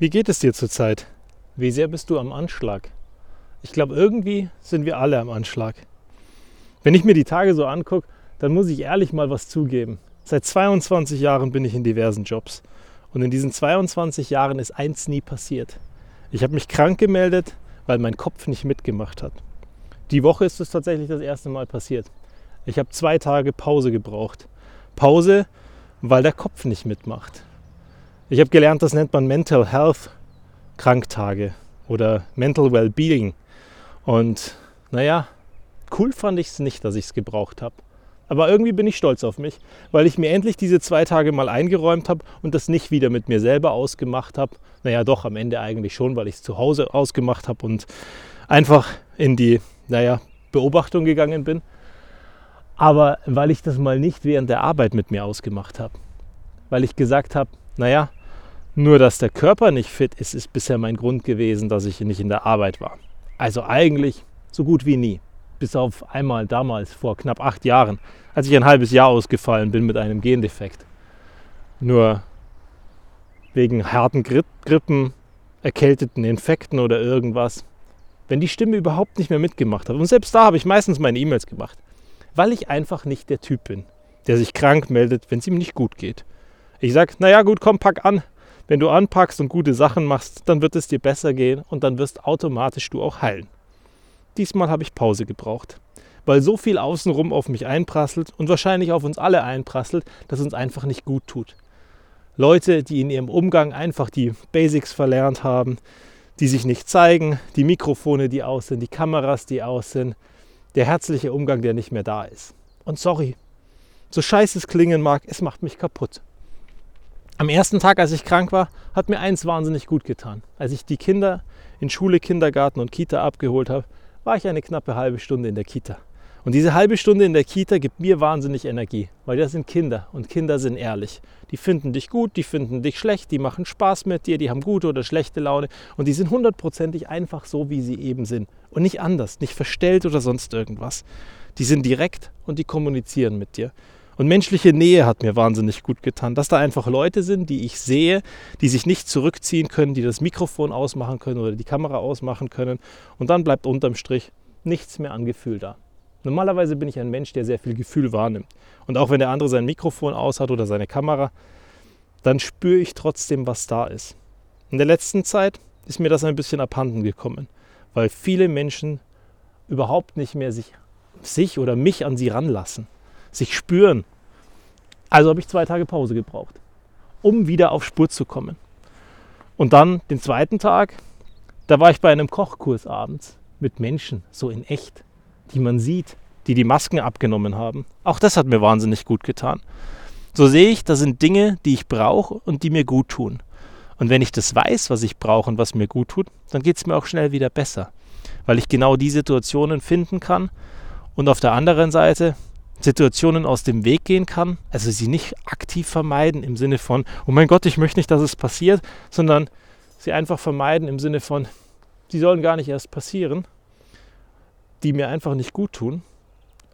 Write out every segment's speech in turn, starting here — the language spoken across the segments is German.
Wie geht es dir zurzeit? Wie sehr bist du am Anschlag? Ich glaube, irgendwie sind wir alle am Anschlag. Wenn ich mir die Tage so angucke, dann muss ich ehrlich mal was zugeben. Seit 22 Jahren bin ich in diversen Jobs. Und in diesen 22 Jahren ist eins nie passiert. Ich habe mich krank gemeldet, weil mein Kopf nicht mitgemacht hat. Die Woche ist es tatsächlich das erste Mal passiert. Ich habe zwei Tage Pause gebraucht. Pause, weil der Kopf nicht mitmacht. Ich habe gelernt, das nennt man Mental Health Kranktage oder Mental Wellbeing. Und naja, cool fand ich es nicht, dass ich es gebraucht habe. Aber irgendwie bin ich stolz auf mich, weil ich mir endlich diese zwei Tage mal eingeräumt habe und das nicht wieder mit mir selber ausgemacht habe. Naja, doch, am Ende eigentlich schon, weil ich es zu Hause ausgemacht habe und einfach in die, naja, Beobachtung gegangen bin. Aber weil ich das mal nicht während der Arbeit mit mir ausgemacht habe. Weil ich gesagt habe, naja, nur dass der Körper nicht fit ist, ist bisher mein Grund gewesen, dass ich nicht in der Arbeit war. Also eigentlich so gut wie nie. Bis auf einmal damals, vor knapp acht Jahren, als ich ein halbes Jahr ausgefallen bin mit einem Gendefekt. Nur wegen harten Grippen, erkälteten Infekten oder irgendwas. Wenn die Stimme überhaupt nicht mehr mitgemacht hat. Und selbst da habe ich meistens meine E-Mails gemacht. Weil ich einfach nicht der Typ bin, der sich krank meldet, wenn es ihm nicht gut geht. Ich sage, naja gut, komm, pack an. Wenn du anpackst und gute Sachen machst, dann wird es dir besser gehen und dann wirst automatisch du auch heilen. Diesmal habe ich Pause gebraucht, weil so viel außenrum auf mich einprasselt und wahrscheinlich auf uns alle einprasselt, dass uns einfach nicht gut tut. Leute, die in ihrem Umgang einfach die Basics verlernt haben, die sich nicht zeigen, die Mikrofone, die aus sind, die Kameras, die aus sind, der herzliche Umgang, der nicht mehr da ist. Und sorry, so scheiße es klingen mag, es macht mich kaputt. Am ersten Tag, als ich krank war, hat mir eins wahnsinnig gut getan. Als ich die Kinder in Schule, Kindergarten und Kita abgeholt habe, war ich eine knappe halbe Stunde in der Kita. Und diese halbe Stunde in der Kita gibt mir wahnsinnig Energie, weil das sind Kinder und Kinder sind ehrlich. Die finden dich gut, die finden dich schlecht, die machen Spaß mit dir, die haben gute oder schlechte Laune und die sind hundertprozentig einfach so, wie sie eben sind. Und nicht anders, nicht verstellt oder sonst irgendwas. Die sind direkt und die kommunizieren mit dir. Und menschliche Nähe hat mir wahnsinnig gut getan, dass da einfach Leute sind, die ich sehe, die sich nicht zurückziehen können, die das Mikrofon ausmachen können oder die Kamera ausmachen können. Und dann bleibt unterm Strich nichts mehr an Gefühl da. Normalerweise bin ich ein Mensch, der sehr viel Gefühl wahrnimmt. Und auch wenn der andere sein Mikrofon aus hat oder seine Kamera, dann spüre ich trotzdem, was da ist. In der letzten Zeit ist mir das ein bisschen abhanden gekommen, weil viele Menschen überhaupt nicht mehr sich, sich oder mich an sie ranlassen sich spüren. Also habe ich zwei Tage Pause gebraucht, um wieder auf Spur zu kommen. Und dann den zweiten Tag, da war ich bei einem Kochkurs abends mit Menschen, so in echt, die man sieht, die die Masken abgenommen haben. Auch das hat mir wahnsinnig gut getan. So sehe ich, das sind Dinge, die ich brauche und die mir gut tun. Und wenn ich das weiß, was ich brauche und was mir gut tut, dann geht es mir auch schnell wieder besser, weil ich genau die Situationen finden kann. Und auf der anderen Seite Situationen aus dem Weg gehen kann, also sie nicht aktiv vermeiden im Sinne von, oh mein Gott, ich möchte nicht, dass es passiert, sondern sie einfach vermeiden im Sinne von, die sollen gar nicht erst passieren, die mir einfach nicht gut tun.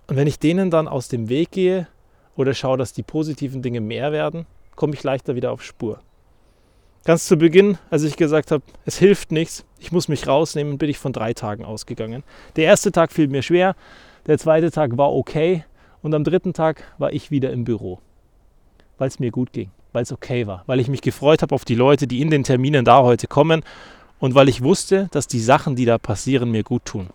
Und wenn ich denen dann aus dem Weg gehe oder schaue, dass die positiven Dinge mehr werden, komme ich leichter wieder auf Spur. Ganz zu Beginn, als ich gesagt habe, es hilft nichts, ich muss mich rausnehmen, bin ich von drei Tagen ausgegangen. Der erste Tag fiel mir schwer, der zweite Tag war okay, und am dritten Tag war ich wieder im Büro, weil es mir gut ging, weil es okay war, weil ich mich gefreut habe auf die Leute, die in den Terminen da heute kommen und weil ich wusste, dass die Sachen, die da passieren, mir gut tun.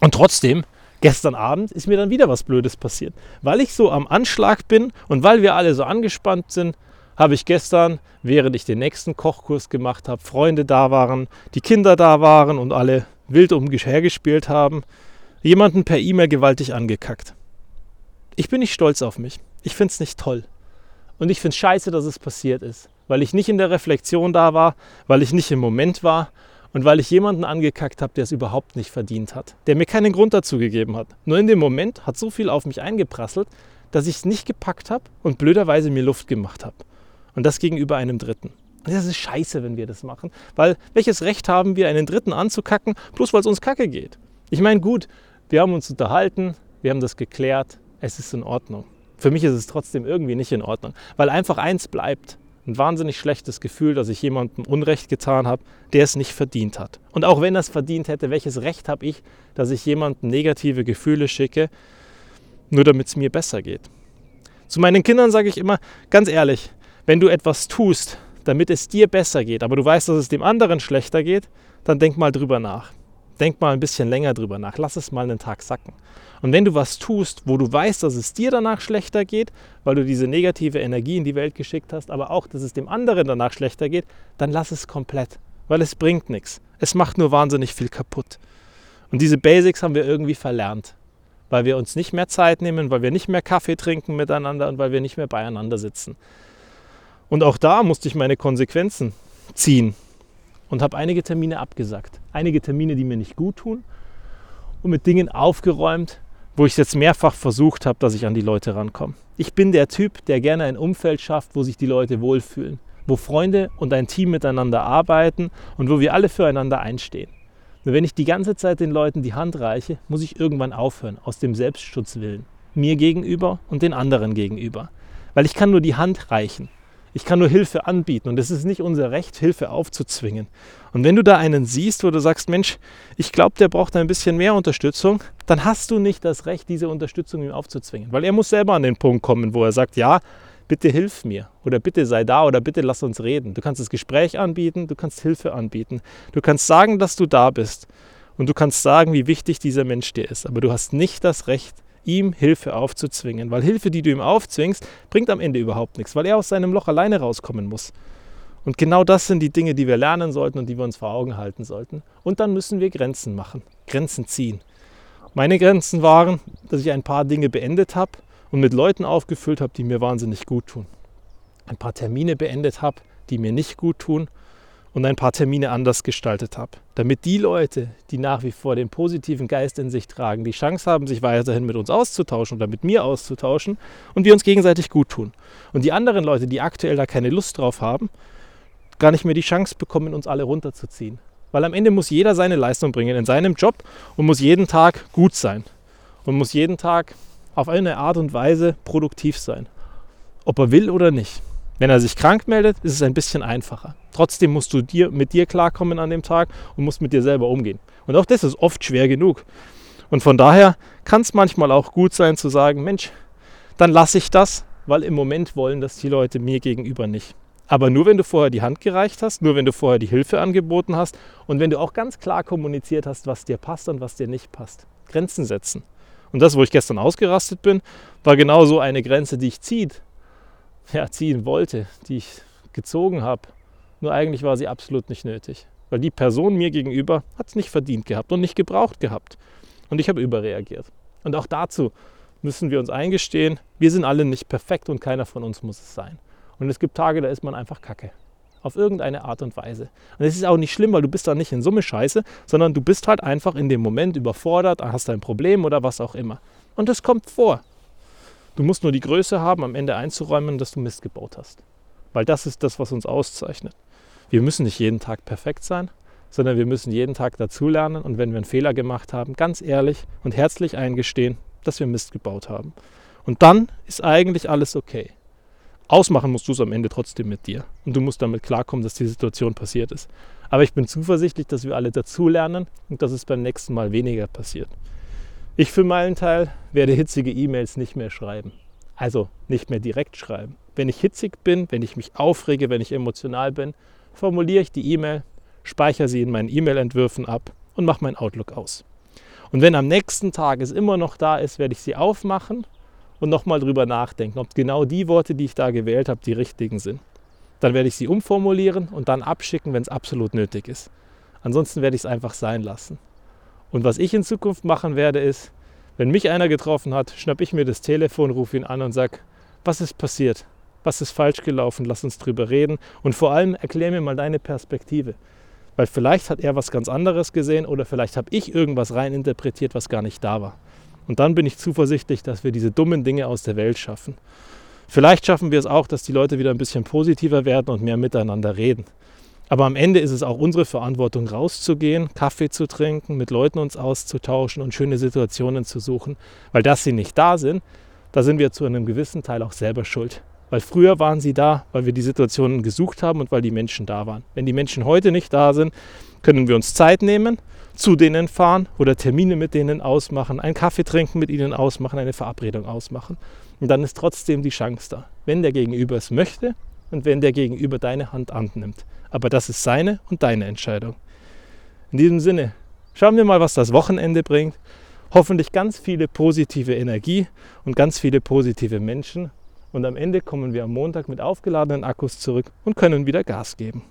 Und trotzdem, gestern Abend ist mir dann wieder was Blödes passiert. Weil ich so am Anschlag bin und weil wir alle so angespannt sind, habe ich gestern, während ich den nächsten Kochkurs gemacht habe, Freunde da waren, die Kinder da waren und alle wild umhergespielt haben, jemanden per E-Mail gewaltig angekackt. Ich bin nicht stolz auf mich. Ich finde es nicht toll. Und ich finde es scheiße, dass es passiert ist. Weil ich nicht in der Reflexion da war, weil ich nicht im Moment war und weil ich jemanden angekackt habe, der es überhaupt nicht verdient hat. Der mir keinen Grund dazu gegeben hat. Nur in dem Moment hat so viel auf mich eingeprasselt, dass ich es nicht gepackt habe und blöderweise mir Luft gemacht habe. Und das gegenüber einem Dritten. Und das ist scheiße, wenn wir das machen. Weil welches Recht haben wir, einen Dritten anzukacken, bloß weil es uns kacke geht? Ich meine, gut, wir haben uns unterhalten, wir haben das geklärt, es ist in Ordnung. Für mich ist es trotzdem irgendwie nicht in Ordnung, weil einfach eins bleibt. ein wahnsinnig schlechtes Gefühl, dass ich jemandem Unrecht getan habe, der es nicht verdient hat. Und auch wenn er es verdient hätte, welches Recht habe ich, dass ich jemandem negative Gefühle schicke, nur damit es mir besser geht. Zu meinen Kindern sage ich immer, ganz ehrlich, wenn du etwas tust, damit es dir besser geht, aber du weißt, dass es dem anderen schlechter geht, dann denk mal drüber nach. Denk mal ein bisschen länger drüber nach. Lass es mal einen Tag sacken. Und wenn du was tust, wo du weißt, dass es dir danach schlechter geht, weil du diese negative Energie in die Welt geschickt hast, aber auch, dass es dem anderen danach schlechter geht, dann lass es komplett, weil es bringt nichts. Es macht nur wahnsinnig viel kaputt. Und diese Basics haben wir irgendwie verlernt, weil wir uns nicht mehr Zeit nehmen, weil wir nicht mehr Kaffee trinken miteinander und weil wir nicht mehr beieinander sitzen. Und auch da musste ich meine Konsequenzen ziehen und habe einige Termine abgesagt. Einige Termine, die mir nicht gut tun und mit Dingen aufgeräumt, wo ich jetzt mehrfach versucht habe, dass ich an die Leute rankomme. Ich bin der Typ, der gerne ein Umfeld schafft, wo sich die Leute wohlfühlen, wo Freunde und ein Team miteinander arbeiten und wo wir alle füreinander einstehen. Nur wenn ich die ganze Zeit den Leuten die Hand reiche, muss ich irgendwann aufhören, aus dem Selbstschutzwillen. Mir gegenüber und den anderen gegenüber. Weil ich kann nur die Hand reichen. Ich kann nur Hilfe anbieten und es ist nicht unser Recht, Hilfe aufzuzwingen. Und wenn du da einen siehst, wo du sagst, Mensch, ich glaube, der braucht ein bisschen mehr Unterstützung, dann hast du nicht das Recht, diese Unterstützung ihm aufzuzwingen. Weil er muss selber an den Punkt kommen, wo er sagt, ja, bitte hilf mir oder bitte sei da oder bitte lass uns reden. Du kannst das Gespräch anbieten, du kannst Hilfe anbieten. Du kannst sagen, dass du da bist und du kannst sagen, wie wichtig dieser Mensch dir ist. Aber du hast nicht das Recht, ihm Hilfe aufzuzwingen. Weil Hilfe, die du ihm aufzwingst, bringt am Ende überhaupt nichts, weil er aus seinem Loch alleine rauskommen muss. Und genau das sind die Dinge, die wir lernen sollten und die wir uns vor Augen halten sollten. Und dann müssen wir Grenzen machen, Grenzen ziehen. Meine Grenzen waren, dass ich ein paar Dinge beendet habe und mit Leuten aufgefüllt habe, die mir wahnsinnig gut tun. Ein paar Termine beendet habe, die mir nicht gut tun und ein paar Termine anders gestaltet habe, damit die Leute, die nach wie vor den positiven Geist in sich tragen, die Chance haben, sich weiterhin mit uns auszutauschen oder mit mir auszutauschen und wir uns gegenseitig gut tun. Und die anderen Leute, die aktuell da keine Lust drauf haben, gar nicht mehr die Chance bekommen, uns alle runterzuziehen. Weil am Ende muss jeder seine Leistung bringen in seinem Job und muss jeden Tag gut sein und muss jeden Tag auf eine Art und Weise produktiv sein. Ob er will oder nicht. Wenn er sich krank meldet, ist es ein bisschen einfacher. Trotzdem musst du dir, mit dir klarkommen an dem Tag und musst mit dir selber umgehen. Und auch das ist oft schwer genug. Und von daher kann es manchmal auch gut sein zu sagen, Mensch, dann lasse ich das, weil im Moment wollen das die Leute mir gegenüber nicht. Aber nur wenn du vorher die Hand gereicht hast, nur wenn du vorher die Hilfe angeboten hast und wenn du auch ganz klar kommuniziert hast, was dir passt und was dir nicht passt. Grenzen setzen. Und das, wo ich gestern ausgerastet bin, war genau so eine Grenze, die ich zieht, ja, ziehen wollte, die ich gezogen habe. Nur eigentlich war sie absolut nicht nötig. Weil die Person mir gegenüber hat es nicht verdient gehabt und nicht gebraucht gehabt. Und ich habe überreagiert. Und auch dazu müssen wir uns eingestehen, wir sind alle nicht perfekt und keiner von uns muss es sein. Und es gibt Tage, da ist man einfach kacke. Auf irgendeine Art und Weise. Und es ist auch nicht schlimm, weil du bist da nicht in Summe scheiße, sondern du bist halt einfach in dem Moment überfordert, hast ein Problem oder was auch immer. Und das kommt vor. Du musst nur die Größe haben, am Ende einzuräumen, dass du Mist gebaut hast. Weil das ist das, was uns auszeichnet. Wir müssen nicht jeden Tag perfekt sein, sondern wir müssen jeden Tag dazulernen und wenn wir einen Fehler gemacht haben, ganz ehrlich und herzlich eingestehen, dass wir Mist gebaut haben. Und dann ist eigentlich alles okay. Ausmachen musst du es am Ende trotzdem mit dir. Und du musst damit klarkommen, dass die Situation passiert ist. Aber ich bin zuversichtlich, dass wir alle dazulernen und dass es beim nächsten Mal weniger passiert. Ich für meinen Teil werde hitzige E-Mails nicht mehr schreiben. Also nicht mehr direkt schreiben. Wenn ich hitzig bin, wenn ich mich aufrege, wenn ich emotional bin, formuliere ich die E-Mail, speichere sie in meinen E-Mail-Entwürfen ab und mache mein Outlook aus. Und wenn am nächsten Tag es immer noch da ist, werde ich sie aufmachen und nochmal drüber nachdenken, ob genau die Worte, die ich da gewählt habe, die richtigen sind. Dann werde ich sie umformulieren und dann abschicken, wenn es absolut nötig ist. Ansonsten werde ich es einfach sein lassen. Und was ich in Zukunft machen werde, ist, wenn mich einer getroffen hat, schnapp ich mir das Telefon, rufe ihn an und sage, was ist passiert? Was ist falsch gelaufen? Lass uns drüber reden. Und vor allem erklär mir mal deine Perspektive. Weil vielleicht hat er was ganz anderes gesehen oder vielleicht habe ich irgendwas reininterpretiert, was gar nicht da war. Und dann bin ich zuversichtlich, dass wir diese dummen Dinge aus der Welt schaffen. Vielleicht schaffen wir es auch, dass die Leute wieder ein bisschen positiver werden und mehr miteinander reden. Aber am Ende ist es auch unsere Verantwortung, rauszugehen, Kaffee zu trinken, mit Leuten uns auszutauschen und schöne Situationen zu suchen. Weil dass sie nicht da sind, da sind wir zu einem gewissen Teil auch selber schuld. Weil früher waren sie da, weil wir die Situationen gesucht haben und weil die Menschen da waren. Wenn die Menschen heute nicht da sind, können wir uns Zeit nehmen, zu denen fahren oder Termine mit denen ausmachen, einen Kaffee trinken mit ihnen ausmachen, eine Verabredung ausmachen. Und dann ist trotzdem die Chance da, wenn der Gegenüber es möchte und wenn der Gegenüber deine Hand annimmt. Aber das ist seine und deine Entscheidung. In diesem Sinne, schauen wir mal, was das Wochenende bringt. Hoffentlich ganz viele positive Energie und ganz viele positive Menschen. Und am Ende kommen wir am Montag mit aufgeladenen Akkus zurück und können wieder Gas geben.